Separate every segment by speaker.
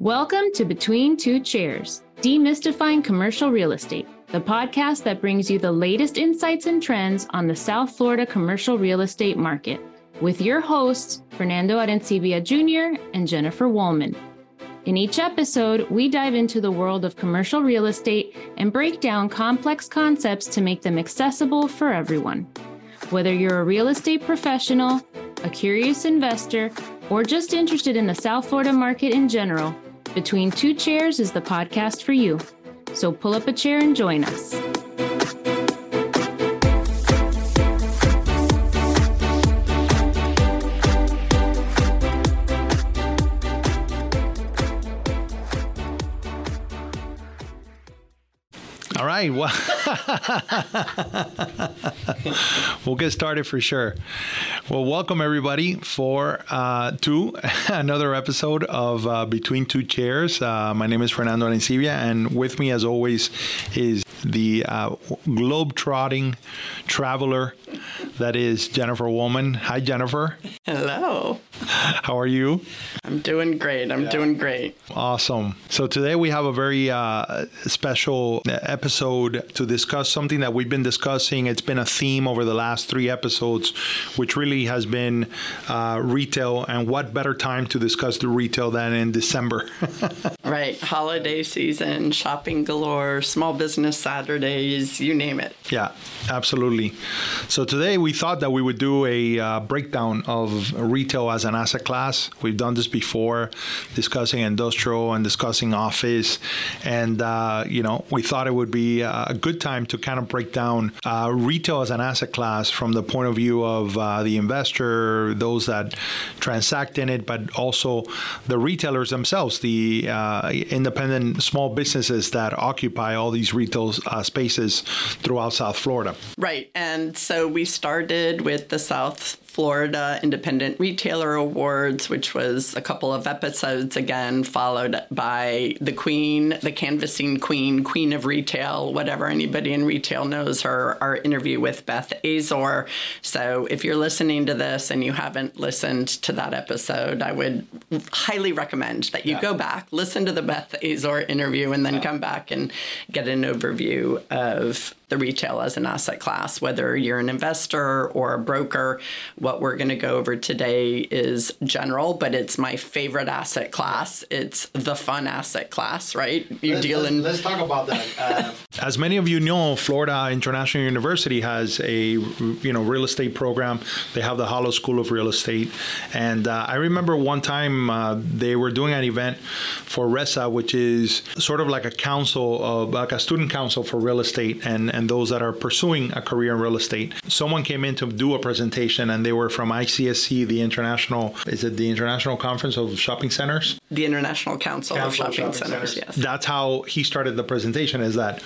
Speaker 1: Welcome to Between Two Chairs, Demystifying Commercial Real Estate, the podcast that brings you the latest insights and trends on the South Florida commercial real estate market, with your hosts, Fernando Arencibia Jr. and Jennifer Woolman. In each episode, we dive into the world of commercial real estate and break down complex concepts to make them accessible for everyone. Whether you're a real estate professional, a curious investor, or just interested in the South Florida market in general, Between Two Chairs is the podcast for you. So pull up a chair and join us.
Speaker 2: Right. Well, we'll get started for sure. Well, welcome everybody for uh, to another episode of uh, Between Two Chairs. Uh, my name is Fernando Arencibia, and with me, as always, is the uh, globe-trotting traveler that is Jennifer Woolman. Hi, Jennifer.
Speaker 3: Hello.
Speaker 2: How are you?
Speaker 3: I'm doing great. I'm doing great.
Speaker 2: Awesome. So today we have a very uh, special episode to discuss something that we've been discussing. It's been a theme over the last three episodes, which really has been uh, retail. And what better time to discuss the retail than in December?
Speaker 3: right. Holiday season, shopping galore, small business Saturdays, you name it.
Speaker 2: Yeah, absolutely. So today we thought that we would do a uh, breakdown of retail as an asset class. We've done this before, discussing industrial and discussing office, and uh, you know we thought it would be a good time to kind of break down uh, retail as an asset class from the point of view of uh, the investor, those that transact in it, but also the retailers themselves, the uh, independent small businesses that occupy all these retail uh, spaces throughout South Florida.
Speaker 3: Right, and so we started with the South Florida Independent Retailer Awards, which was a couple of episodes again, followed by the Queen, the Canvassing Queen, Queen of Retail, whatever anybody in retail knows her, our interview with Beth Azor. So if you're listening to this and you haven't listened to that episode, I would highly recommend that you yeah. go back, listen to the Beth Azor interview, and then yeah. come back and get an overview of the retail as an asset class, whether you're an investor or a broker. What we're going to go over today is general, but it's my favorite asset class. It's the fun asset class, right?
Speaker 2: You let's, deal in. Let's talk about that. Uh, as many of you know, Florida International University has a you know real estate program. They have the Hollo School of Real Estate, and uh, I remember one time uh, they were doing an event for RESA, which is sort of like a council of like a student council for real estate, and and those that are pursuing a career in real estate. Someone came in to do a presentation and they were from ICSC, the international, is it the International Conference of Shopping Centers?
Speaker 3: The International Council, Council of Shopping, Shopping Centers, Centers, yes.
Speaker 2: That's how he started the presentation is that,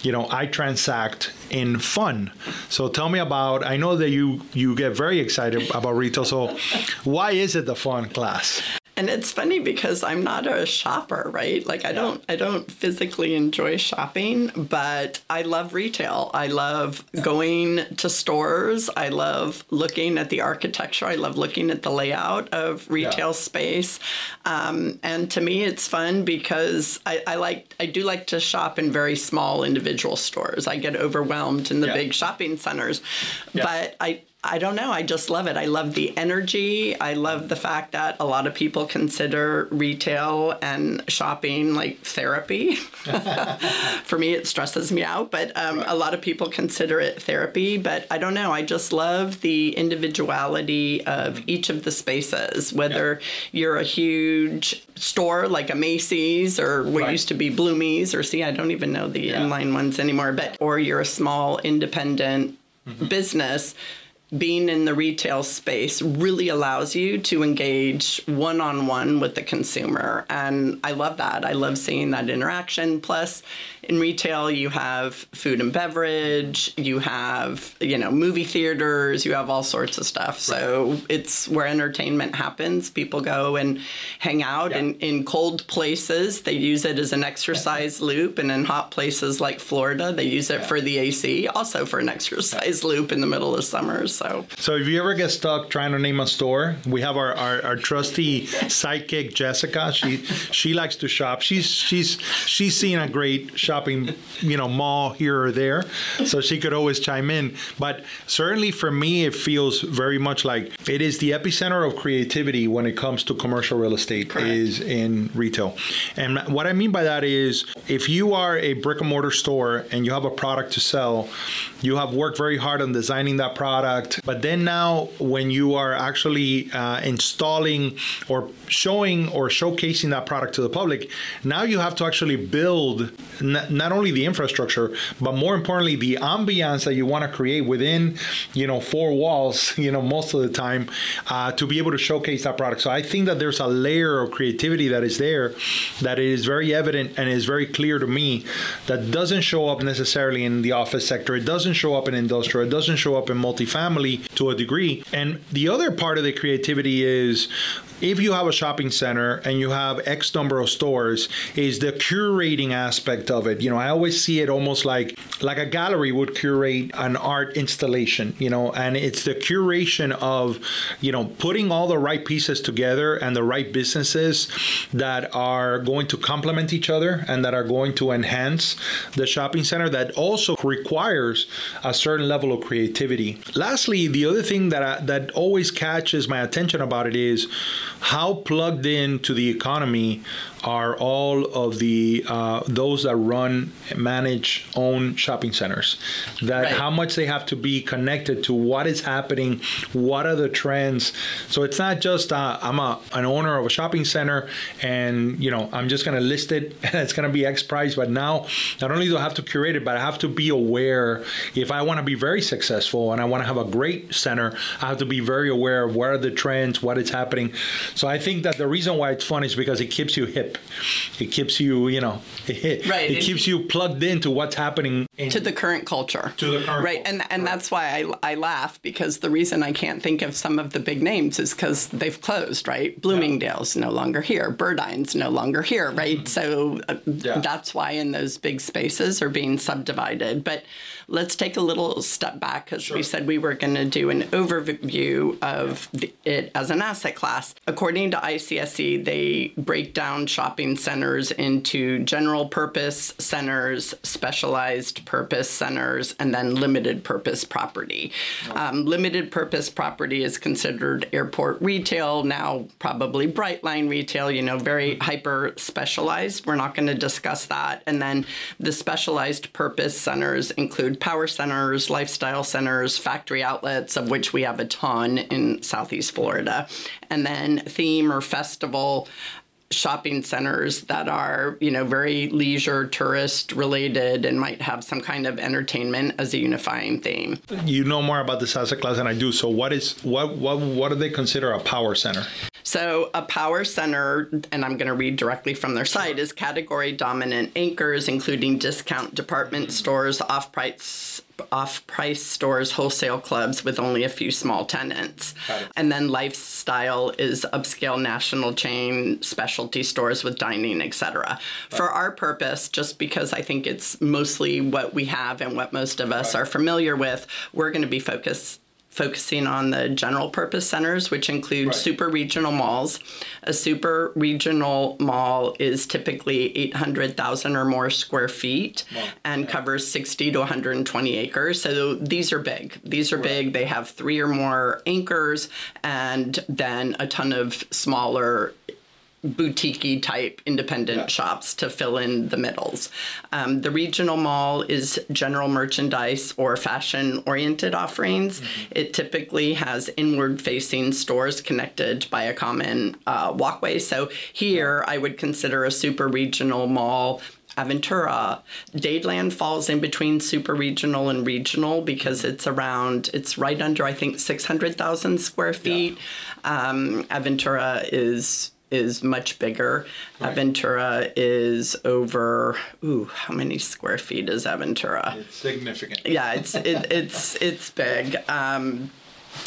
Speaker 2: you know, I transact in fun. So tell me about, I know that you, you get very excited about retail. So why is it the fun class?
Speaker 3: And it's funny because I'm not a shopper, right? Like I don't I don't physically enjoy shopping, but I love retail. I love going to stores. I love looking at the architecture. I love looking at the layout of retail yeah. space. Um, and to me, it's fun because I, I, like I do like to shop in very small individual stores. I get overwhelmed in the yeah. big shopping centers, yeah. but I I don't know. I just love it. I love the energy. I love the fact that a lot of people consider retail and shopping like therapy. For me, it stresses me out, but um, right. a lot of people consider it therapy. But I don't know. I just love the individuality of each of the spaces, whether yeah. you're a huge store like a Macy's or what right. used to be Bloomies or see, I don't even know the yeah. inline ones anymore, but or you're a small independent mm-hmm. business being in the retail space really allows you to engage one on one with the consumer. And I love that. I love seeing that interaction. Plus, in retail, you have food and beverage, you have, you know, movie theaters, you have all sorts of stuff. Right. So it's where entertainment happens. People go and hang out yeah. in, in cold places. They use it as an exercise loop. And in hot places like Florida, they use it yeah. for the AC, also for an exercise loop in the middle of summer. So,
Speaker 2: so if you ever get stuck trying to name a store, we have our, our, our trusty sidekick Jessica. She she likes to shop. She's she's she's seen a great shopping you know mall here or there, so she could always chime in. But certainly for me, it feels very much like it is the epicenter of creativity when it comes to commercial real estate Correct. is in retail. And what I mean by that is if you are a brick and mortar store and you have a product to sell, you have worked very hard on designing that product. But then now, when you are actually uh, installing or showing or showcasing that product to the public, now you have to actually build n- not only the infrastructure, but more importantly, the ambiance that you want to create within, you know, four walls, you know, most of the time uh, to be able to showcase that product. So I think that there's a layer of creativity that is there that is very evident and is very clear to me that doesn't show up necessarily in the office sector. It doesn't show up in industrial. It doesn't show up in multifamily to a degree. And the other part of the creativity is if you have a shopping center and you have X number of stores, is the curating aspect of it. You know, I always see it almost like like a gallery would curate an art installation, you know, and it's the curation of, you know, putting all the right pieces together and the right businesses that are going to complement each other and that are going to enhance the shopping center that also requires a certain level of creativity. Lastly, the other thing that I, that always catches my attention about it is how plugged into the economy are all of the uh, those that run, manage, own shopping centers. That right. how much they have to be connected to what is happening, what are the trends. So it's not just uh, I'm a an owner of a shopping center, and you know I'm just going to list it and it's going to be X price. But now not only do I have to curate it, but I have to be aware if I want to be very successful and I want to have a great center, I have to be very aware of what are the trends, what is happening. So I think that the reason why it's fun is because it keeps you hip it keeps you, you know, it, right. It, it keeps you plugged into what's happening in,
Speaker 3: to the current culture.
Speaker 2: To the current
Speaker 3: right, and and right. that's why I I laugh because the reason I can't think of some of the big names is because they've closed. Right, Bloomingdale's yeah. no longer here, Burdines no longer here. Right, mm-hmm. so uh, yeah. that's why in those big spaces are being subdivided, but let's take a little step back because sure. we said we were going to do an overview of the, it as an asset class. According to ICSC, they break down shopping centers into general purpose centers, specialized purpose centers, and then limited purpose property. Um, limited purpose property is considered airport retail, now probably Brightline retail, you know, very mm-hmm. hyper specialized. We're not going to discuss that. And then the specialized purpose centers include power centers, lifestyle centers, factory outlets, of which we have a ton in Southeast Florida, and then theme or festival shopping centers that are, you know, very leisure tourist related and might have some kind of entertainment as a unifying theme.
Speaker 2: You know more about this asset class than I do. So what is what what what do they consider a power center?
Speaker 3: So, a power center, and I'm going to read directly from their site, is category dominant anchors, including discount department stores, off price off price stores, wholesale clubs with only a few small tenants. And then lifestyle is upscale national chain specialty stores with dining, etc. For our purpose, just because I think it's mostly what we have and what most of us right. are familiar with, we're going to be focused focusing on the general purpose centers, which include right. super regional malls. A super regional mall is typically 800,000 or more square feet wow. and yeah. covers 60 to 120 acres. So these are big. These are right. big. They have three or more anchors and then a ton of smaller boutique type independent yeah. shops to fill in the middles. Um, the regional mall is general merchandise or fashion oriented offerings. Mm-hmm. It typically has inward facing stores connected by a common uh, walkway. So here. I would consider a super regional mall. Aventura. Dadeland falls in between super regional and regional because mm-hmm. it's around, it's right under, I think, 600,000 square feet. Yeah. Um, Aventura is is much bigger. Right. Aventura is over. Ooh, how many square feet is Aventura?
Speaker 2: It's significant.
Speaker 3: Yeah, it's it, it's it's big. Um,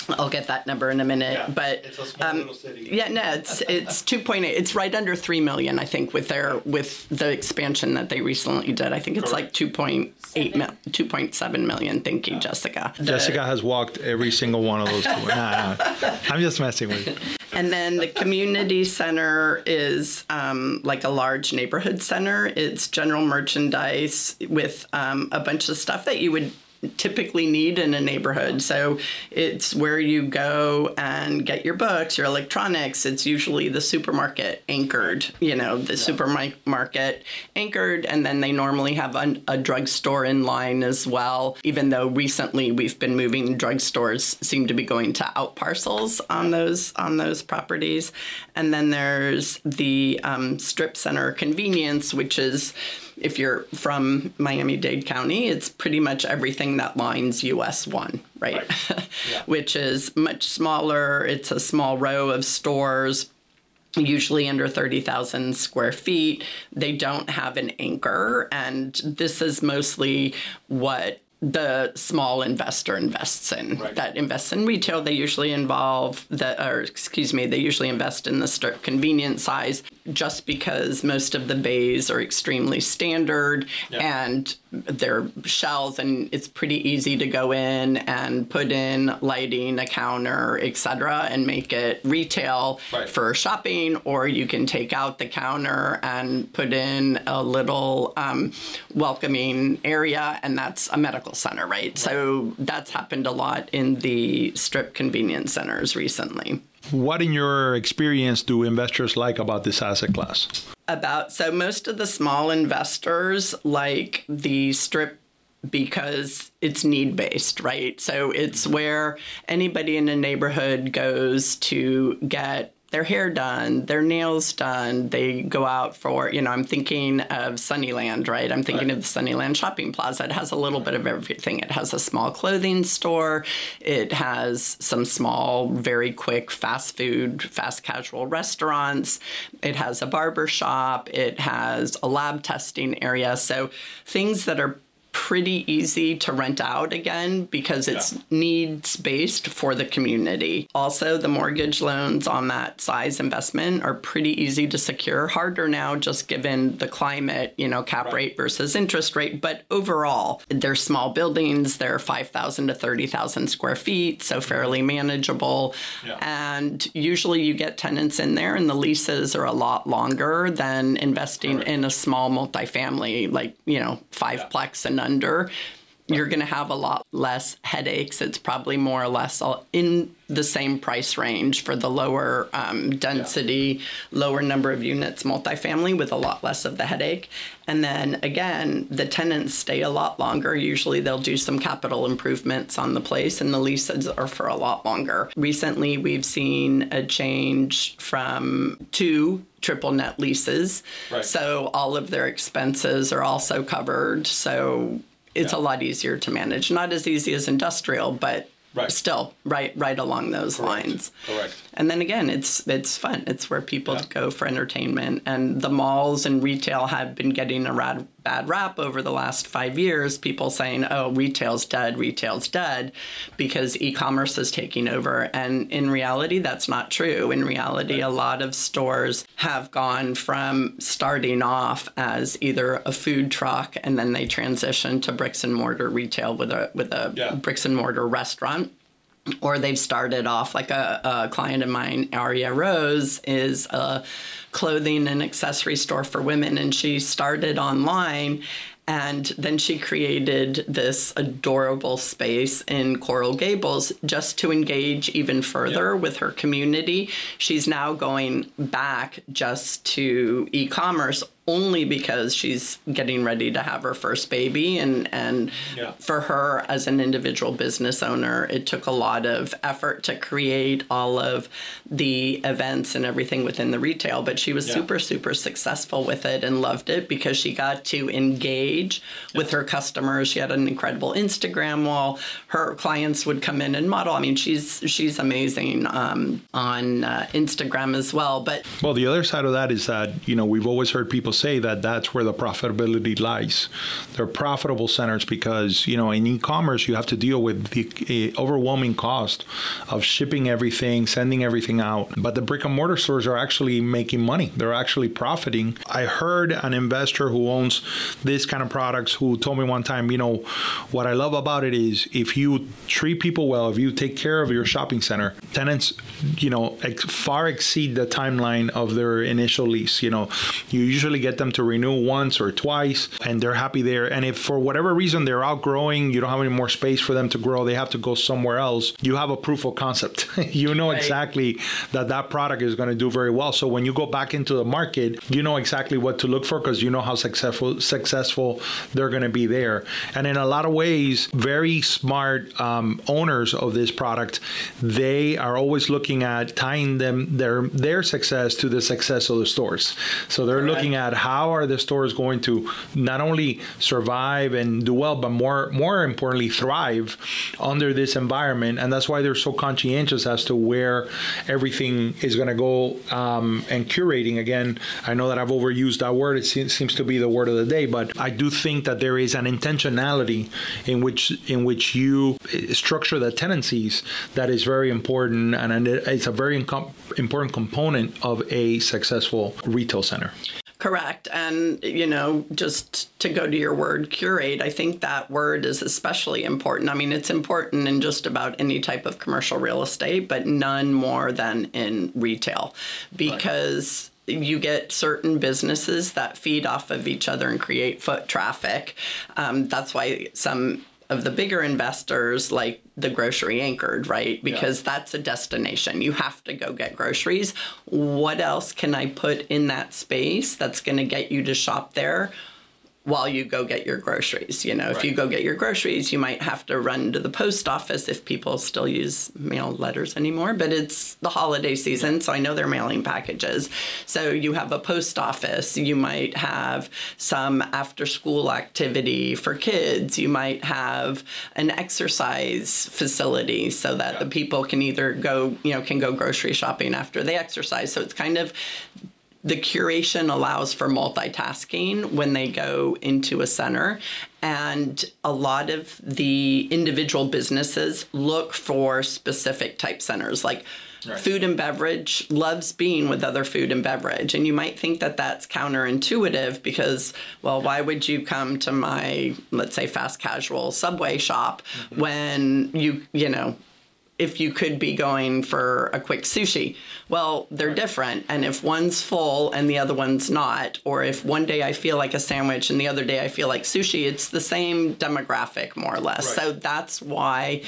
Speaker 3: I'll get that number in a minute,
Speaker 2: Yeah,
Speaker 3: but
Speaker 2: it's a small
Speaker 3: um,
Speaker 2: little city.
Speaker 3: yeah, no, it's it's two point eight. It's right under three million, I think, with their with the expansion that they recently did. I think it's like two point eight mil, two point seven million. Thank you, Jessica. The-
Speaker 2: Jessica has walked every single one of those. Nah, nah, I'm just messing with you.
Speaker 3: And then the community center is um, like a large neighborhood center. It's general merchandise with um, a bunch of stuff that you would typically need in a neighborhood. So it's where you go and get your books, your electronics. It's usually the supermarket anchored, you know, the supermarket anchored. And then they normally have a, a drugstore in line as well, even though recently we've been moving drugstores seem to be going to out parcels on those on those properties. And then there's the um, strip center convenience, which is if you're from Miami Dade County, it's pretty much everything that lines US 1, right? Which is much smaller. It's a small row of stores, usually under 30,000 square feet. They don't have an anchor, and this is mostly what the small investor invests in
Speaker 2: Right.
Speaker 3: that invests in retail they usually involve the or excuse me they usually invest in the strip convenience size just because most of the bays are extremely standard and they're shells and it's pretty easy to go in and put in lighting a counter etc and make it retail
Speaker 2: Right.
Speaker 3: for shopping. Or you can take out the counter and put in a little um, welcoming area and that's a medical center right. So that's happened a lot in the strip convenience centers recently
Speaker 2: What, in your experience, do investors like about this asset class?
Speaker 3: about so most of the small investors like the strip because it's need based right so it's where anybody in a neighborhood goes to get their hair done their nails done they go out for you know i'm thinking of sunnyland right? I'm thinking of the sunnyland shopping plaza. It has a little bit of everything. It has a small clothing store. It has some small very quick fast food fast casual restaurants. It has a barber shop. It has a lab testing area. So things that are pretty easy to rent out again because it's needs based for the community. Also, the mortgage loans on that size investment are pretty easy to secure. Harder now just given the climate, you know, cap rate versus interest rate, but overall, they're small buildings, they're 5,000 to 30,000 square feet, so mm-hmm. fairly manageable. And usually you get tenants in there and the leases are a lot longer than investing in a small multifamily like, you know, fiveplex and under. You're going to have a lot less headaches. It's probably more or less all in the same price range for the lower um, density, lower number of units multifamily with a lot less of the headache. And then again, the tenants stay a lot longer. Usually they'll do some capital improvements on the place, and the leases are for a lot longer. Recently, we've seen a change from two triple net leases.
Speaker 2: Right.
Speaker 3: So all of their expenses are also covered. So it's a lot easier to manage. Not as easy as industrial, but
Speaker 2: Right.
Speaker 3: still right right along those lines.
Speaker 2: Correct.
Speaker 3: And then again, it's it's fun. It's where people
Speaker 2: Yeah.
Speaker 3: go for entertainment. And the malls and retail have been getting a rad, bad rap over the last five years. People saying, "Oh, retail's dead. Retail's dead," because e-commerce is taking over. And in reality, that's not true. In reality, a lot of stores have gone from starting off as either a food truck and then they transition to bricks and mortar retail with a with a
Speaker 2: Yeah.
Speaker 3: bricks and mortar restaurant or they've started off like a, a client of mine, Aria Rose, is a clothing and accessory store for women, and she started online. And then she created this adorable space in Coral Gables just to engage even further with her community. She's now going back just to e commerce only because she's getting ready to have her first baby and and
Speaker 2: Yeah.
Speaker 3: for her as an individual business owner it took a lot of effort to create all of the events and everything within the retail but she was
Speaker 2: Yeah.
Speaker 3: super super successful with it and loved it because she got to engage page with her customers. She had an incredible Instagram wall. Her clients would come in and model. I mean, she's she's amazing um, on uh, Instagram as well. But
Speaker 2: well, the other side of that is that you know we've always heard people say that that's where the profitability lies. They're profitable centers because you know in e-commerce you have to deal with the uh, overwhelming cost of shipping everything, sending everything out. But the brick and mortar stores are actually making money. They're actually profiting. I heard an investor who owns this kind of products who told me one time, you know, what I love about it is if you treat people well, if you take care of your shopping center, tenants, you know, ex- far exceed the timeline of their initial lease. You know, you usually get them to renew once or twice and they're happy there. And if for whatever reason they're outgrowing, you don't have any more space for them to grow, they have to go somewhere else, you have a proof of concept. you know right. exactly that that product is going to do very well. So when you go back into the market, you know exactly what to look for because you know how successful successful they're going to be there. And in a lot of ways, very smart um, owners of this product, they are always looking at tying them their their success to the success of the stores. So they're looking at how are the stores going to not only survive and do well, but more more importantly thrive under this environment. And that's why they're so conscientious as to where everything is going to go um, and curating. Again, I know that I've overused that word. It seems to be the word of the day, but I do think that there is an intentionality in which in which you eh, structure the tenancies that is very important, and it's a very important component of a successful retail center.
Speaker 3: Correct. And, you know, just to go to your word curate, I think that word is especially important. I mean, it's important in just about any type of commercial real estate, but none more than in retail because. Right you get certain businesses that feed off of each other and create foot traffic. Um, that's why some of the bigger investors like the grocery anchored, right? Because yeah. that's a destination. You have to go get groceries. What else can I put in that space that's going to get you to shop there? While you go get your groceries. You know, right. if you go get your groceries, you might have to run to the post office if people still use mail letters anymore, but it's the holiday season, so I know they're mailing packages. So you have a post office, you might have some after school activity for kids, you might have an exercise facility so that yeah. the people can either go, you know, can go grocery shopping after they exercise. So it's kind of the curation allows for multitasking when they go into a center. And a lot of the individual businesses look for specific type centers, like right. food and beverage loves being with other food and beverage. And you might think that that's counterintuitive because, well, why would you come to my, let's say, fast casual subway shop mm-hmm. when you, you know, if you could be going for a quick sushi. Well, they're different. And if one's full and the other one's not, or if one day I feel like a sandwich and the other day I feel like sushi, it's the same demographic more or less. Right. So that's why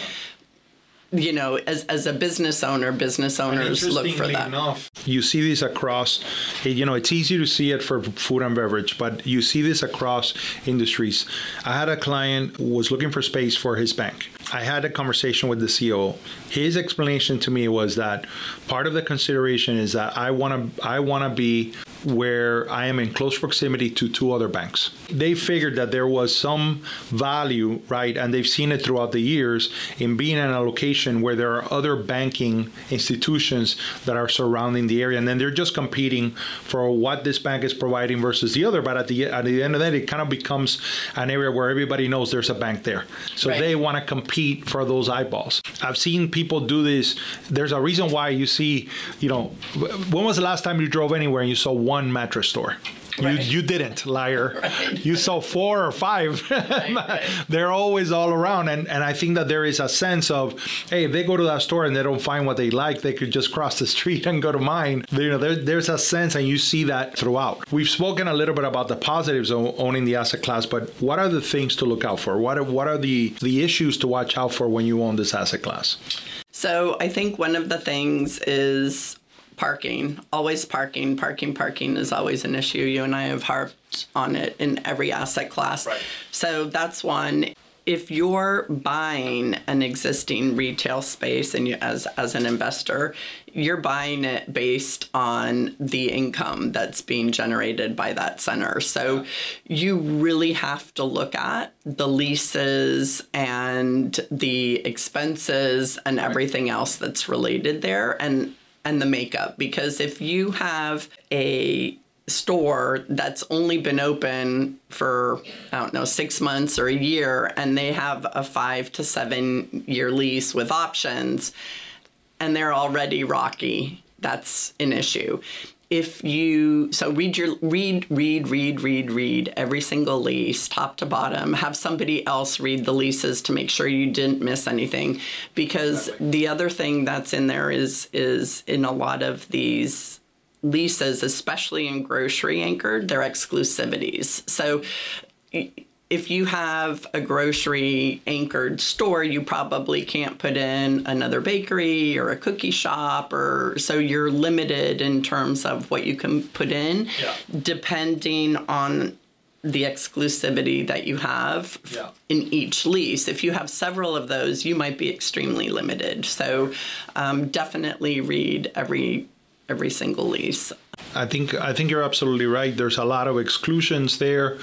Speaker 3: you know, as, as a business owner, business owners look for that. Enough,
Speaker 2: you see this across, eh, you know, it's easy to see it for food and beverage, but you see this across industries. I had a client who was looking for space for his bank. I had a conversation with the CEO. His explanation to me was that part of the consideration is that I want to I want to be where I am in close proximity to two other banks. They figured that there was some value, right, and they've seen it throughout the years in being in a location where there are other banking institutions that are surrounding the area, and then they're just competing for what this bank is providing versus the other. But at the at the end of that, it kind of becomes an area where everybody knows there's a bank there, so right. they want to compete for those eyeballs. I've seen people do this. There's a reason why you see, you know, when was the last time you drove anywhere and you saw one one mattress store. Right. You, you didn't, liar. Right. You saw four or five. right, They're always all around. And, and I think that there is a sense of, hey, if they go to that store and they don't find what they like, they could just cross the street and go to mine. You know, there, there's a sense, and you see that throughout. We've spoken a little bit about the positives of owning the asset class, but what are the things to look out for? What are, what are the, the issues to watch out for when you own this asset class?
Speaker 3: So I think one of the things is parking, always parking, parking, parking is always an issue. You and I have harped on it in every asset class. Right. So that's one. if you're buying an existing retail space and you, as as an investor, you're buying it based on the income that's being generated by that center. So you really have to look at the leases and the expenses and everything else that's related there and and the makeup because if you have a store that's only been open for I don't know six months or a year, and they have a five to seven year lease with options, and they're already rocky. That's an issue. If you so read your read read read read read every single lease top to bottom. Have somebody else read the leases to make sure you didn't miss anything, because exactly. the other thing that's in there is is in a lot of these leases, especially in grocery anchored, they're exclusivities. So if you have a grocery anchored store, you probably can't put in another bakery or a cookie shop or so you're limited in terms of what you can put in yeah. depending on the exclusivity that you have yeah. in each lease. If you have several of those, you might be extremely limited. So um, definitely read every every single lease.
Speaker 2: I think I think you're absolutely right. There's a lot of exclusions there,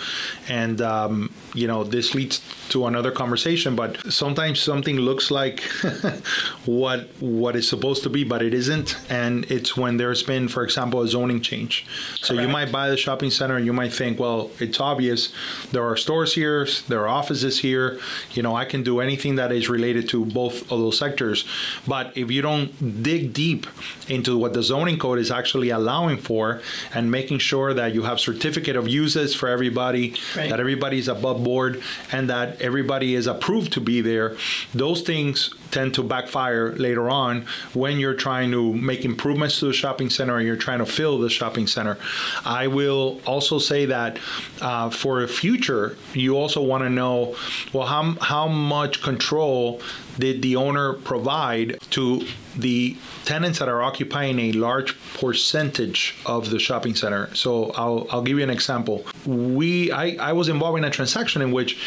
Speaker 2: and um, you know this leads to another conversation. But sometimes something looks like what what is supposed to be, but it isn't. And it's when there's been, for example, a zoning change. So Correct. you might buy the shopping center, and you might think, well, it's obvious. There are stores here, there are offices here. You know, I can do anything that is related to both of those sectors. But if you don't dig deep into what the zoning code is actually allowing for and making sure that you have certificate of uses for everybody, right. that everybody's above board, and that everybody is approved to be there. Those things tend to backfire later on when you're trying to make improvements to the shopping center and you're trying to fill the shopping center. I will also say that uh, for a future, you also want to know well how how much control did the owner provide to the tenants that are occupying a large percentage of the shopping center. So I'll, I'll give you an example. We I, I was involved in a transaction in which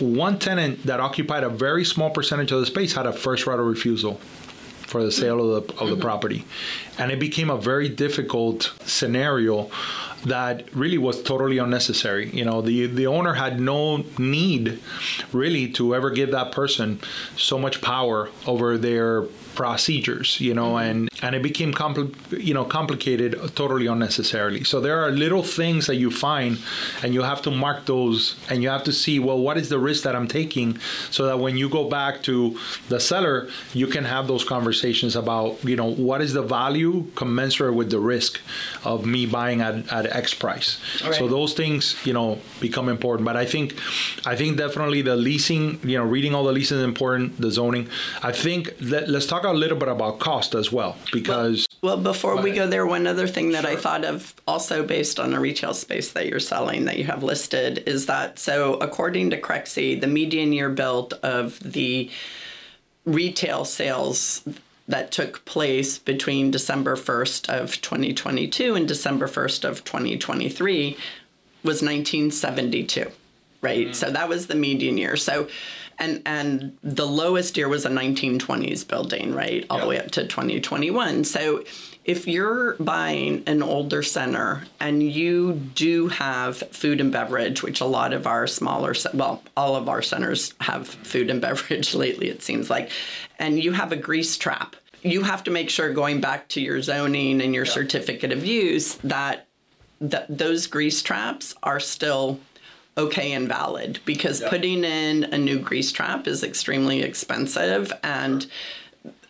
Speaker 2: one tenant that occupied a very small percentage of the space had a first right of refusal for the sale of the, of the mm-hmm. property. And it became a very difficult scenario that really was totally unnecessary. You know, the the owner had no need really to ever give that person so much power over their procedures, you know, mm-hmm. and and it became compl- you know complicated totally unnecessarily. So there are little things that you find, and you have to mark those, and you have to see well what is the risk that I'm taking, so that when you go back to the seller, you can have those conversations about you know what is the value commensurate with the risk of me buying at, at X price. Right. So those things you know become important. But I think I think definitely the leasing, you know, reading all the leases is important. The zoning. I think let, let's talk talk a little bit about cost as well, because.
Speaker 3: Well, well before we go there, one other thing that sure. I thought of, also based on a retail space that you're selling that you have listed, is that so according to Crexi, the median year built of the retail sales that took place between December 1st of 2022 and December 1st of 2023 was 1972, right? Mm-hmm. So that was the median year. So and and the lowest year was a 1920s building, right, all yep. the way up to 2021. So if you're buying an older center and you do have food and beverage, which a lot of our smaller, well, all of our centers have food and beverage lately, it seems like, and you have a grease trap, you have to make sure going back to your zoning and your certificate of use that that those grease traps are still okay and valid because yeah. putting in a new grease trap is extremely expensive and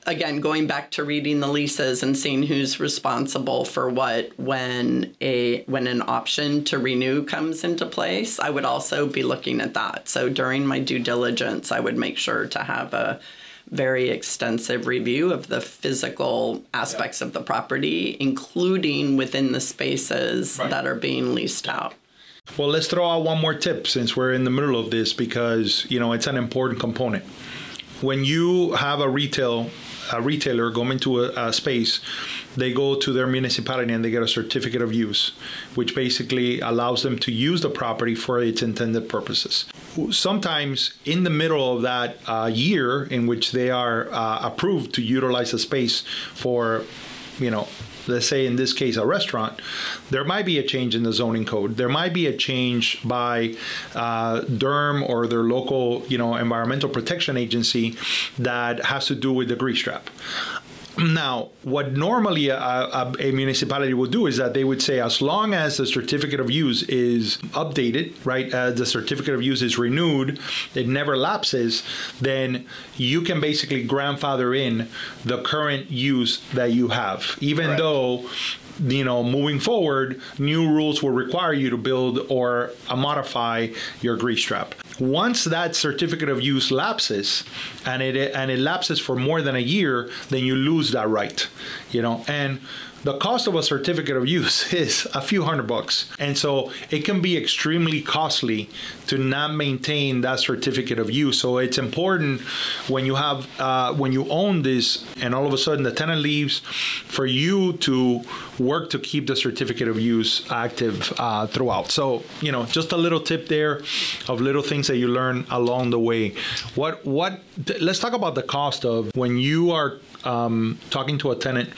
Speaker 3: again going back to reading the leases and seeing who's responsible for what when a when an option to renew comes into place i would also be looking at that so during my due diligence i would make sure to have a very extensive review of the physical aspects yeah. of the property including within the spaces right. that are being leased out
Speaker 2: well, let's throw out one more tip since we're in the middle of this because, you know, it's an important component. When you have a retail a retailer go into a, a, space, they go to their municipality and they get a certificate of use, which basically allows them to use the property for its intended purposes. sometimes in the middle of that uh, year in which they are uh, approved to utilize the space for, you know, let's say in this case a restaurant, there might be a change in the zoning code. There might be a change by uh, DERM or their local, you know, environmental protection agency that has to do with the grease trap. Now, what normally a, a, a, municipality would do is that they would say, as long as the certificate of use is updated, right, as the certificate of use is renewed, it never lapses, then you can basically grandfather in the current use that you have, even Correct. though you know, moving forward, new rules will require you to build or uh, modify your grease trap. Once that certificate of use lapses, and it and it lapses for more than a year, then you lose that right. You know, and the cost of a certificate of use is a few hundred bucks. And so it can be extremely costly to not maintain that certificate of use. So it's important when you have, uh, when you own this and all of a sudden the tenant leaves, for you to work to keep the certificate of use active uh, throughout. So, you know, just a little tip there of little things that you learn along the way. What, what, let's talk about the cost of when you are um, talking to a tenant,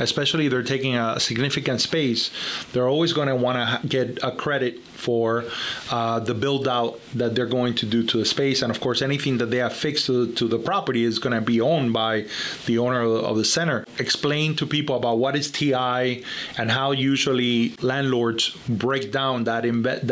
Speaker 2: especially they're taking a significant space, they're always going to want to get a credit for uh, the build out that they're going to do to the space. And of course, anything that they have fixed to, to the property is going to be owned by the owner of the center. Explain to people about what is TI and how usually landlords break down that,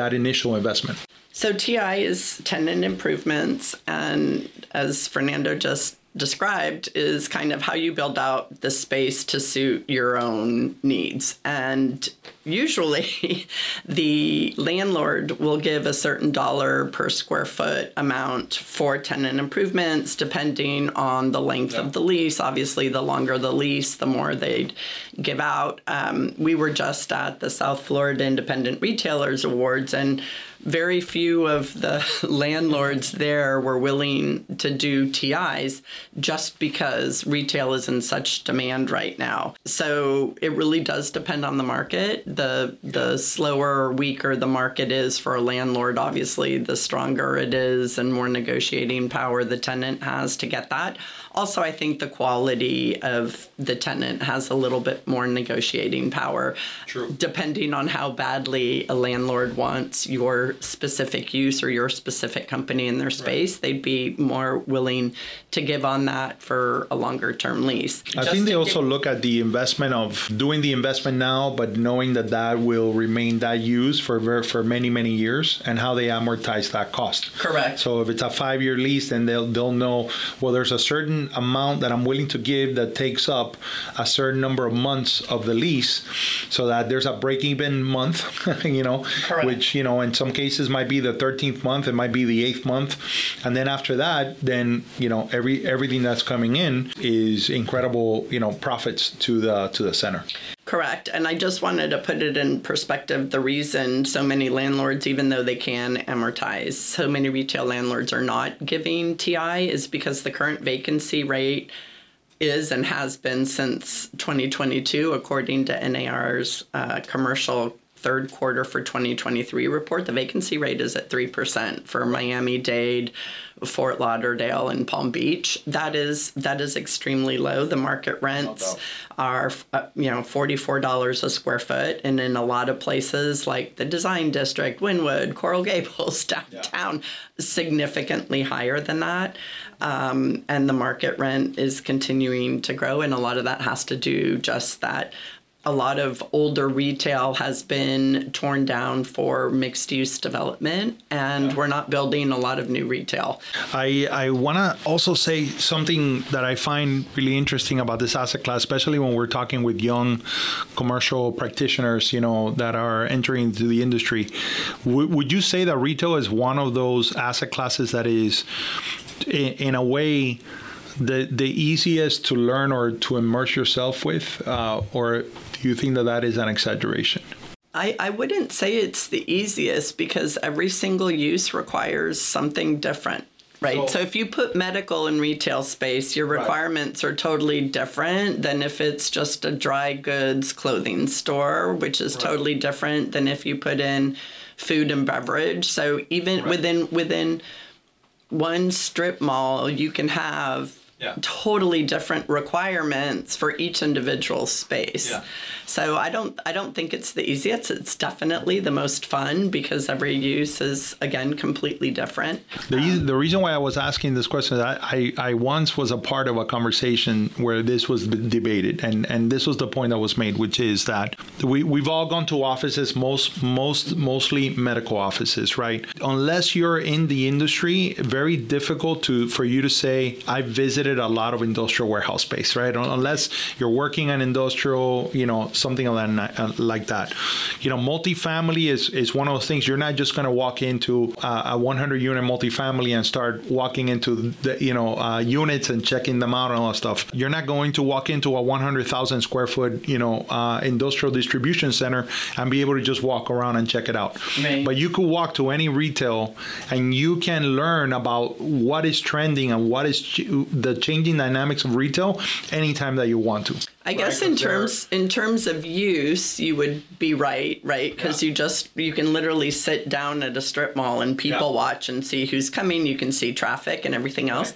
Speaker 2: that initial investment.
Speaker 3: So TI is tenant improvements, and as Fernando just described is kind of how you build out the space to suit your own needs. And usually the landlord will give a certain dollar per square foot amount for tenant improvements depending on the length yeah. of the lease. Obviously, the longer the lease, the more they'd give out. Um, we were just at the South Florida Independent Retailers Awards and very few of the landlords there were willing to do TIs just because retail is in such demand right now. So it really does depend on the market. The the slower or weaker the market is for a landlord, obviously, the stronger it is and more negotiating power the tenant has to get that. Also, I think the quality of the tenant has a little bit more negotiating power. True. Depending on how badly a landlord wants your specific use or your specific company in their space, right. they'd be more willing to give on that for a longer term lease.
Speaker 2: I Just think they also get, look at the investment of doing the investment now, but knowing that that will remain that use for for many many years, and how they amortize that cost.
Speaker 3: Correct.
Speaker 2: So if it's a five year lease, then they'll they'll know well there's a certain amount that I'm willing to give that takes up a certain number of months of the lease so that there's a break even month, you know, Correct. which, you know, in some cases might be the 13th month, it might be the eighth month. And then after that, then, you know, every everything that's coming in is incredible, you know, profits to the to the center.
Speaker 3: Correct. And I just wanted to put it in perspective the reason so many landlords, even though they can amortize, so many retail landlords are not giving TI is because the current vacancy rate is and has been since 2022, according to NAR's uh, commercial third quarter for 2023 report, the vacancy rate is at 3% for Miami Dade, Fort Lauderdale, and Palm Beach. That is that is extremely low. The market rents are uh, you know $44 a square foot and in a lot of places like the Design District, Wynwood, Coral Gables, downtown yeah. significantly higher than that. Um, and the market rent is continuing to grow and a lot of that has to do just that a lot of older retail has been torn down for mixed use development and yeah. we're not building a lot of new retail.
Speaker 2: I, I want to also say something that I find really interesting about this asset class, especially when we're talking with young commercial practitioners, you know, that are entering into the industry. W- would you say that retail is one of those asset classes that is, in, in a way, the the easiest to learn or to immerse yourself with, uh, or do you think that that is an exaggeration?
Speaker 3: I, I wouldn't say it's the easiest because every single use requires something different right?
Speaker 2: So-
Speaker 3: So, if you put medical in retail space, your requirements are totally different than if it's just a dry goods clothing store, which is totally different than if you put in food and beverage. So even within within one strip mall, you can have
Speaker 2: Yeah.
Speaker 3: totally different requirements for each individual space.
Speaker 2: Yeah.
Speaker 3: So I don't I don't think it's the easiest. It's definitely the most fun because every use is again completely different.
Speaker 2: The, rea- the reason why I was asking this question is I, I, I once was a part of a conversation where this was debated, and, and this was the point that was made, which is that we, we've all gone to offices, most most mostly medical offices, right? Unless you're in the industry, very difficult to for you to say I visited a lot of industrial warehouse space, right? Unless you're working on industrial, you know, something uh, like that. You know, multifamily is is one of those things. You're not just going to walk into uh, a 100 unit multifamily and start walking into the you know uh, units and checking them out and all that stuff. You're not going to walk into a 100,000 square foot you know uh, industrial distribution center and be able to just walk around and check it out.
Speaker 3: Right.
Speaker 2: But you could walk to any retail and you can learn about what is trending and what is the changing dynamics of retail anytime that you want to.
Speaker 3: I guess
Speaker 2: Right,
Speaker 3: in terms in terms of use, you would be right, right? Because
Speaker 2: Yeah.
Speaker 3: you just you can literally sit down at a strip mall and people
Speaker 2: Yeah.
Speaker 3: watch and see who's coming. You can see traffic and everything else.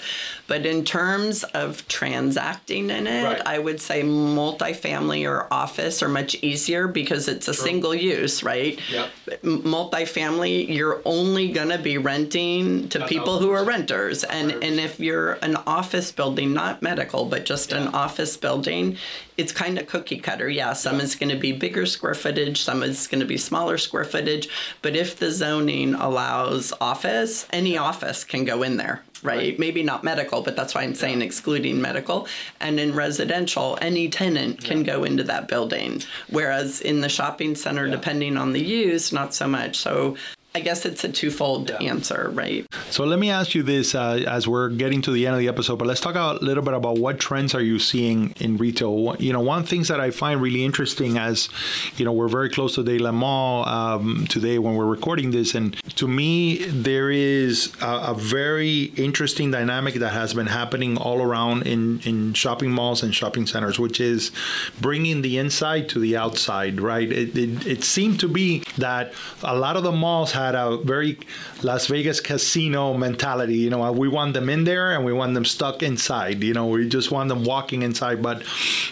Speaker 3: But in terms of transacting in it,
Speaker 2: Right.
Speaker 3: I would say multifamily or office are much easier because it's a single use, right?
Speaker 2: Yep.
Speaker 3: M- Multifamily, you're only gonna be renting to people who are renters, and and if you're an office building, not medical, but just an office building, it's kind of cookie cutter. Yeah, some is going to be bigger square footage, some is going to be smaller square footage. But if the zoning allows office, any office can go in there, right? Maybe not medical, but that's why I'm saying excluding medical. And in residential, any tenant can go into that building. Whereas in the shopping center, depending on the use, not so much. So I guess it's a twofold answer, right?
Speaker 2: So let me ask you this uh, as we're getting to the end of the episode, but let's talk a little bit about what trends are you seeing in retail. You know, one of the things that I find really interesting as, you know, we're very close to Dadeland Mall um, today when we're recording this, and to me, there is a, a very interesting dynamic that has been happening all around in, in shopping malls and shopping centers, which is bringing the inside to the outside, right? It, it, it seemed to be that a lot of the malls had a very Las Vegas casino mentality. You know, we want them in there and we want them stuck inside. You know, we just want them walking inside. But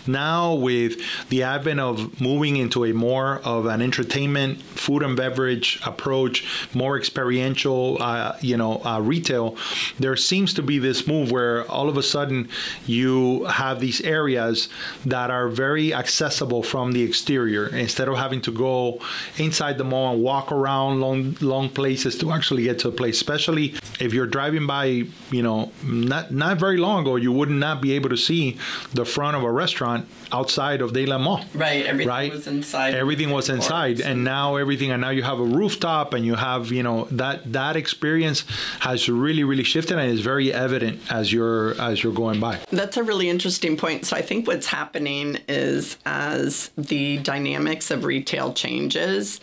Speaker 2: now with the advent of moving into a more of an entertainment, food and beverage approach, more experiential, uh, you know, uh, retail, there seems to be this move where all of a sudden you have these areas that are very accessible from the exterior instead of having to go inside the mall and walk around long long places to actually get to a place especially if you're driving by you know not not very long ago you would not not be able to see the front of a restaurant outside of Dadeland Mall
Speaker 3: Right. Everything
Speaker 2: right
Speaker 3: was inside.
Speaker 2: everything was
Speaker 3: Of course.
Speaker 2: inside and now everything and now you have a rooftop and you have you know that that experience has really really shifted and is very evident as you're as you're going by
Speaker 3: That's a really interesting point. So I think what's happening is as the dynamics of retail changes,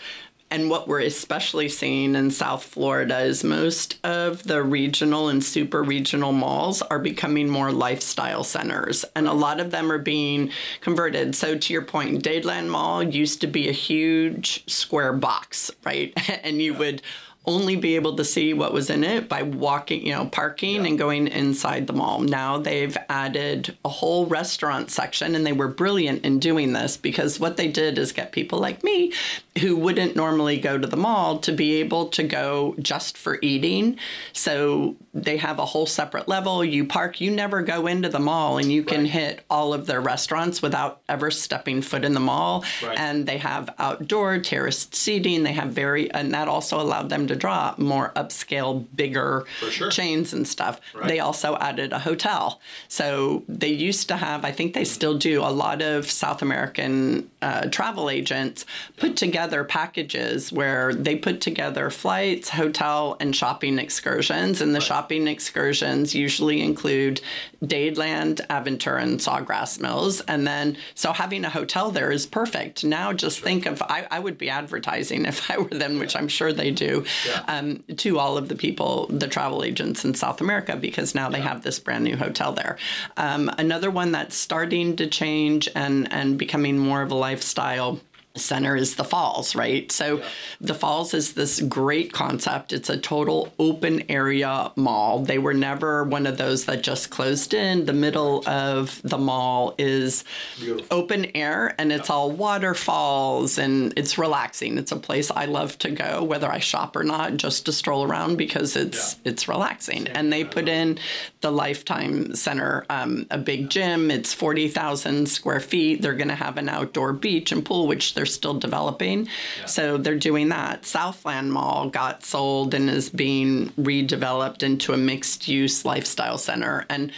Speaker 3: and what we're especially seeing in South Florida is most of the regional and super regional malls are becoming more lifestyle centers, and a lot of them are being converted. So, to your point, Dadeland Mall used to be a huge square box, right? and you would only be able to see what was in it by walking, you know, parking and going inside the mall. Now they've added a whole restaurant section and they were brilliant in doing this because what they did is get people like me who wouldn't normally go to the mall to be able to go just for eating. So they have a whole separate level. You park, you never go into the mall and you can hit all of their restaurants without ever stepping foot in the mall.
Speaker 2: Right.
Speaker 3: And they have outdoor terraced seating. They have very, and that also allowed them to draw more upscale, bigger
Speaker 2: sure.
Speaker 3: chains and stuff.
Speaker 2: Right.
Speaker 3: They also added a hotel. So they used to have, I think they still do, a lot of South American uh, travel agents put together packages where they put together flights, hotel, and shopping excursions. And the shopping excursions usually include Dadeland, Aventura, and Sawgrass Mills. And then, so having a hotel there is perfect. Now just think of, I, I would be advertising if I were them, which I'm sure they do, yeah. um, to all of the people, the travel agents in South America, because now they yeah. have this brand new hotel there. Um, another one that's starting to change and and becoming more of a lifestyle center is the falls right? So yeah. the falls is this great concept. It's a total open area mall. They were never one of those that just closed in. The middle of the mall is Beautiful. open air and it's yeah. all waterfalls and it's relaxing. It's a place i love to go whether i shop or not just to stroll around because it's yeah. it's relaxing. Same. And they put in the lifetime center um, a big gym. It's 40000 square feet. They're going to have an outdoor beach and pool which they're still developing. Yeah. So they're doing that. Southland Mall got sold and is being redeveloped into a mixed use lifestyle center. And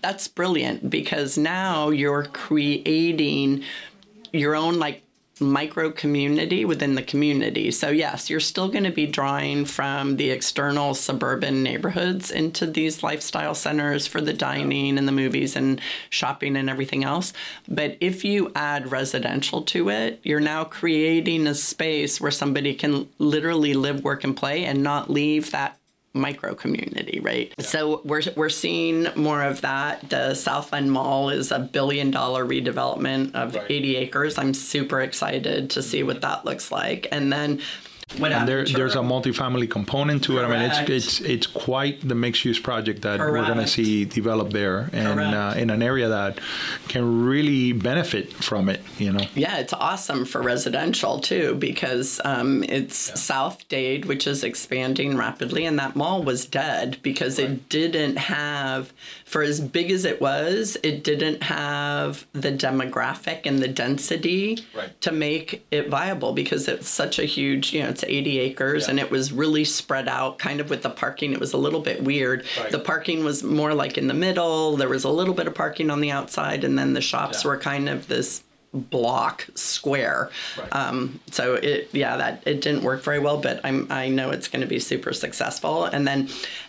Speaker 3: that's brilliant because now you're creating your own like micro community within the community. So, yes, you're still going to be drawing from the external suburban neighborhoods into these lifestyle centers for the dining and the movies and shopping and everything else. But if you add residential to it, you're now creating a space where somebody can literally live, work, and play and not leave that micro community, right? Yeah. So we're, we're seeing more of that. The Southland Mall is a billion dollar redevelopment of right. 80 acres. I'm super excited to see what that looks like. And then
Speaker 2: there, there's a multifamily component to Correct. it. I mean, it's it's it's quite the mixed use project that Correct. we're going to see develop there, and uh, in an area that can really benefit from it. You know.
Speaker 3: Yeah, it's awesome for residential too because um, it's yeah. South Dade, which is expanding rapidly, and that mall was dead because right. it didn't have for as big as it was, it didn't have the demographic and the density right. to make it viable because it's such a huge, you know, it's 80 acres yeah. and it was really spread out kind of with the parking. It was a little bit weird. Right. The parking was more like in the middle, there was a little bit of parking on the outside, and then the shops yeah. were kind of this block square. Right. Um, so it yeah that it didn't work very well, but I'm I know it's going to be super successful. And then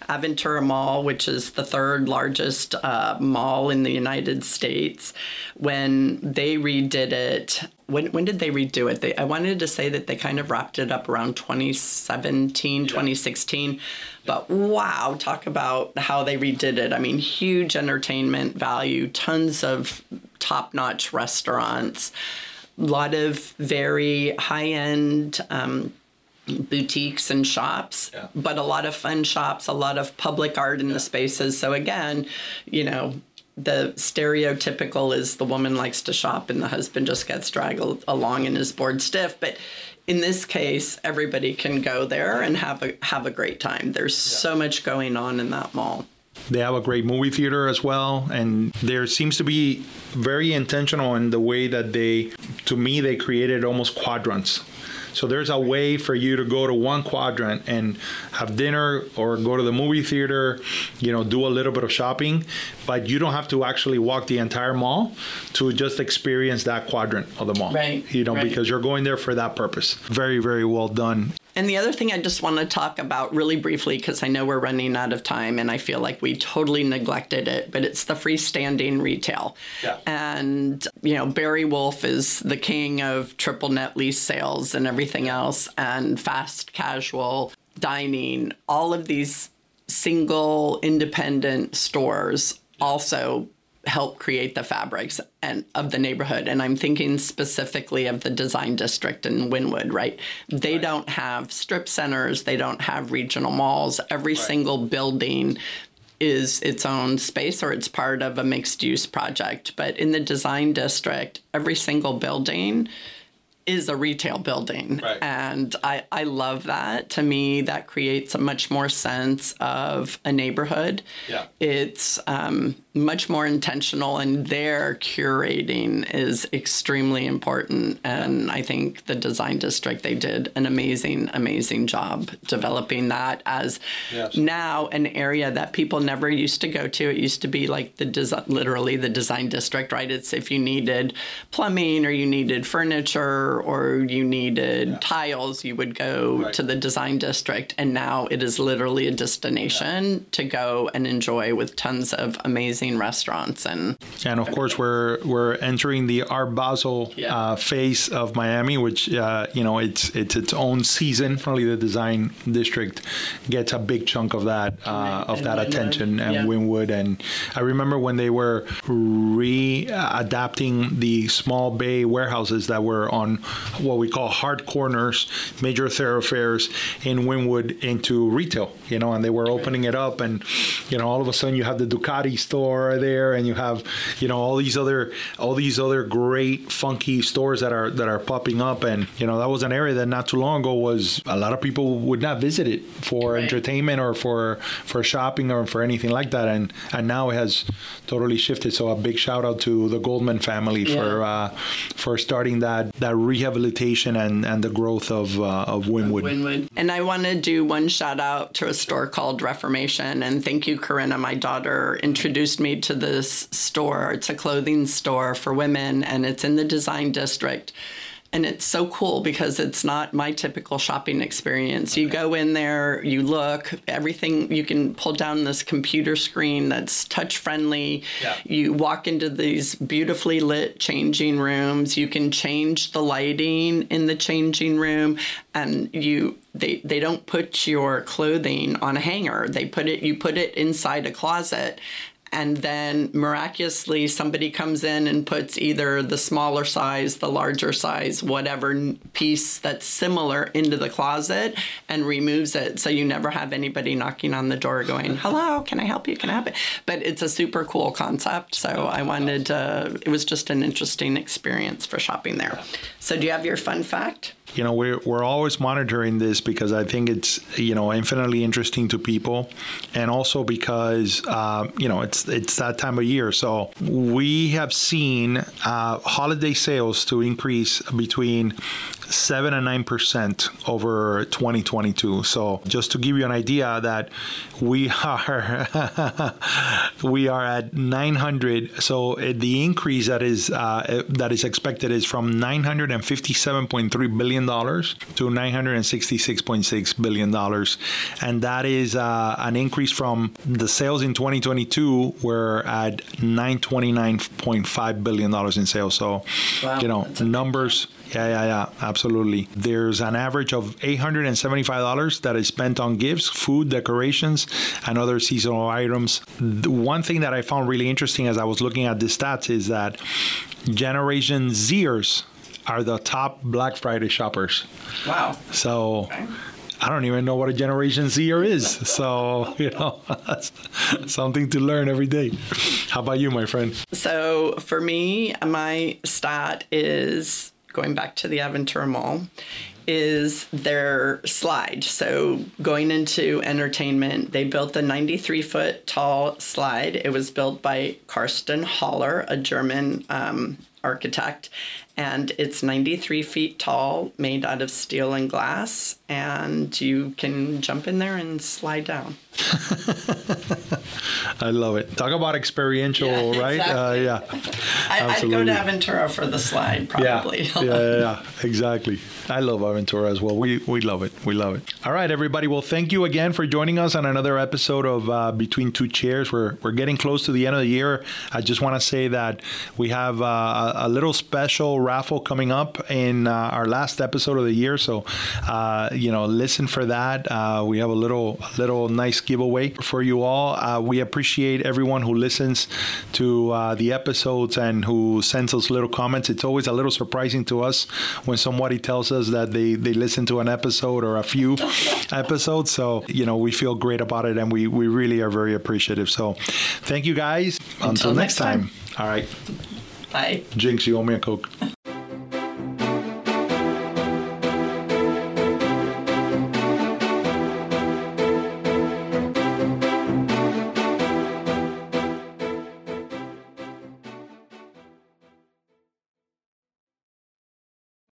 Speaker 3: Aventura Mall, which is the third largest uh, mall in the United States, when they redid it. When, when did they redo it? They, I wanted to say that they kind of wrapped it up around 2017, yeah. 2016. But wow, talk about how they redid it. I mean, huge entertainment value, tons of top notch restaurants, a lot of very high end um, boutiques and shops, yeah. but a lot of fun shops, a lot of public art in yeah. the spaces. So, again, you know, the stereotypical is the woman likes to shop and the husband just gets dragged along and is bored stiff. But in this case, everybody can go there and have a have a great time. There's yeah. so much going on in that mall.
Speaker 2: They have a great movie theater as well, and there seems to be very intentional in the way that they, to me, they created almost quadrants. So there's a way for you to go to one quadrant and have dinner or go to the movie theater, you know, do a little bit of shopping, but you don't have to actually walk the entire mall to just experience that quadrant of the mall.
Speaker 3: Right.
Speaker 2: You know,
Speaker 3: right.
Speaker 2: because you're going there for that purpose. Very, very well done.
Speaker 3: And the other thing I just want to talk about really briefly, because I know we're running out of time and I feel like we totally neglected it, but it's the freestanding retail. Yeah. And, you know, Barry Wolf is the king of triple net lease sales and everything else, and fast casual dining. All of these single independent stores also help create the fabrics and of the neighborhood and i'm thinking specifically of the design district in wynwood right they right. don't have strip centers they don't have regional malls every right. single building is its own space or it's part of a mixed use project but in the design district every single building is a retail building. Right. And I, I love that. To me, that creates a much more sense of a neighborhood. Yeah. It's um, much more intentional and their curating is extremely important and i think the design district they did an amazing amazing job developing that as yes. now an area that people never used to go to it used to be like the design literally the design district right it's if you needed plumbing or you needed furniture or you needed yeah. tiles, you would go right. to the design district. And now it is literally a destination yeah. to go and enjoy with tons of amazing restaurants and
Speaker 2: and of course we're we're entering the Art Basel yeah. uh, phase of Miami, which uh, you know it's it's its own season. Probably the design district gets a big chunk of that uh, of and that Wynwood. attention and Wynwood. And I remember when they were re-adapting the small bay warehouses that were on what we call hard corners, major thoroughfares in Wynwood into retail. You know, and they were opening it up, and you know, all of a sudden you have the Ducati store there, and you have you know all these other all these other great funky stores that are that are popping up, and you know that was an area that not too long ago was a lot of people would not visit it for right. entertainment or for for shopping or for anything like that, and and now it has totally shifted. So a big shout out to the Goldman family yeah. for uh, for starting that that rehabilitation and and the growth of uh, of Wynwood.
Speaker 3: Wynwood. And I want to do one shout out to a store called Reformation, and thank you, Corinna, my daughter, introduced me to this store. It's a clothing store for women, and it's in the design district and it's so cool because it's not my typical shopping experience. Okay. You go in there, you look, everything you can pull down this computer screen that's touch friendly. Yeah. You walk into these beautifully lit changing rooms. You can change the lighting in the changing room and you they they don't put your clothing on a hanger. They put it you put it inside a closet and then miraculously somebody comes in and puts either the smaller size, the larger size, whatever piece that's similar into the closet and removes it. So you never have anybody knocking on the door going, "Hello, can I help you? Can I help you?" But it's a super cool concept. So I wanted to, it was just an interesting experience for shopping there. So do you have your fun fact?
Speaker 2: You know we're, we're always monitoring this because i think it's you know infinitely interesting to people and also because uh, you know it's it's that time of year. So we have seen uh, holiday sales to increase between 7 and 9% over 2022 so just to give you an idea that we are we are at 900 so the increase that is uh, that is expected is from 957.3 billion dollars to 966.6 billion dollars. And that is uh, an increase from the sales in 2022 were at 929.5 billion dollars in sales. So wow, you know numbers yeah, yeah, yeah, absolutely. There's an average of $875 that is spent on gifts, food, decorations, and other seasonal items. The one thing that I found really interesting as I was looking at the stats is that Generation Zers are the top Black Friday shoppers.
Speaker 3: Wow.
Speaker 2: So. Okay. I don't even know what a Generation Zer is. So, you know, something to learn every day. How about you, my friend?
Speaker 3: So, for me, my stat is going back to the Aventura Mall, is their slide. So going into entertainment, they built a 93 foot tall slide. It was built by Carsten Höller, a German um, architect, and it's 93 feet tall, made out of steel and glass, and you can jump in there and slide down.
Speaker 2: I love it. Talk about experiential, yeah, right? Uh, yeah.
Speaker 3: I, would go to Aventura for the slide, probably.
Speaker 2: Yeah, yeah, yeah, yeah, exactly. I love Aventura as well. We, we love it. We love it. All right, everybody. Well, thank you again for joining us on another episode of uh, Between Two Chairs. We're, we're getting close to the end of the year. I just want to say that we have uh, a, little special raffle coming up in uh, our last episode of the year. So, uh, you know, listen for that. Uh, we have a little, a little nice giveaway for you all. Uh, we appreciate everyone who listens to uh, the episodes and who sends us little comments. It's always a little surprising to us when somebody tells us that they, they listen to an episode or a few episodes. So, you know, we feel great about it and we, we really are very appreciative. So, thank you guys. Until, Until next time. time. All right.
Speaker 3: Bye.
Speaker 2: Jinx, you owe me a Coke.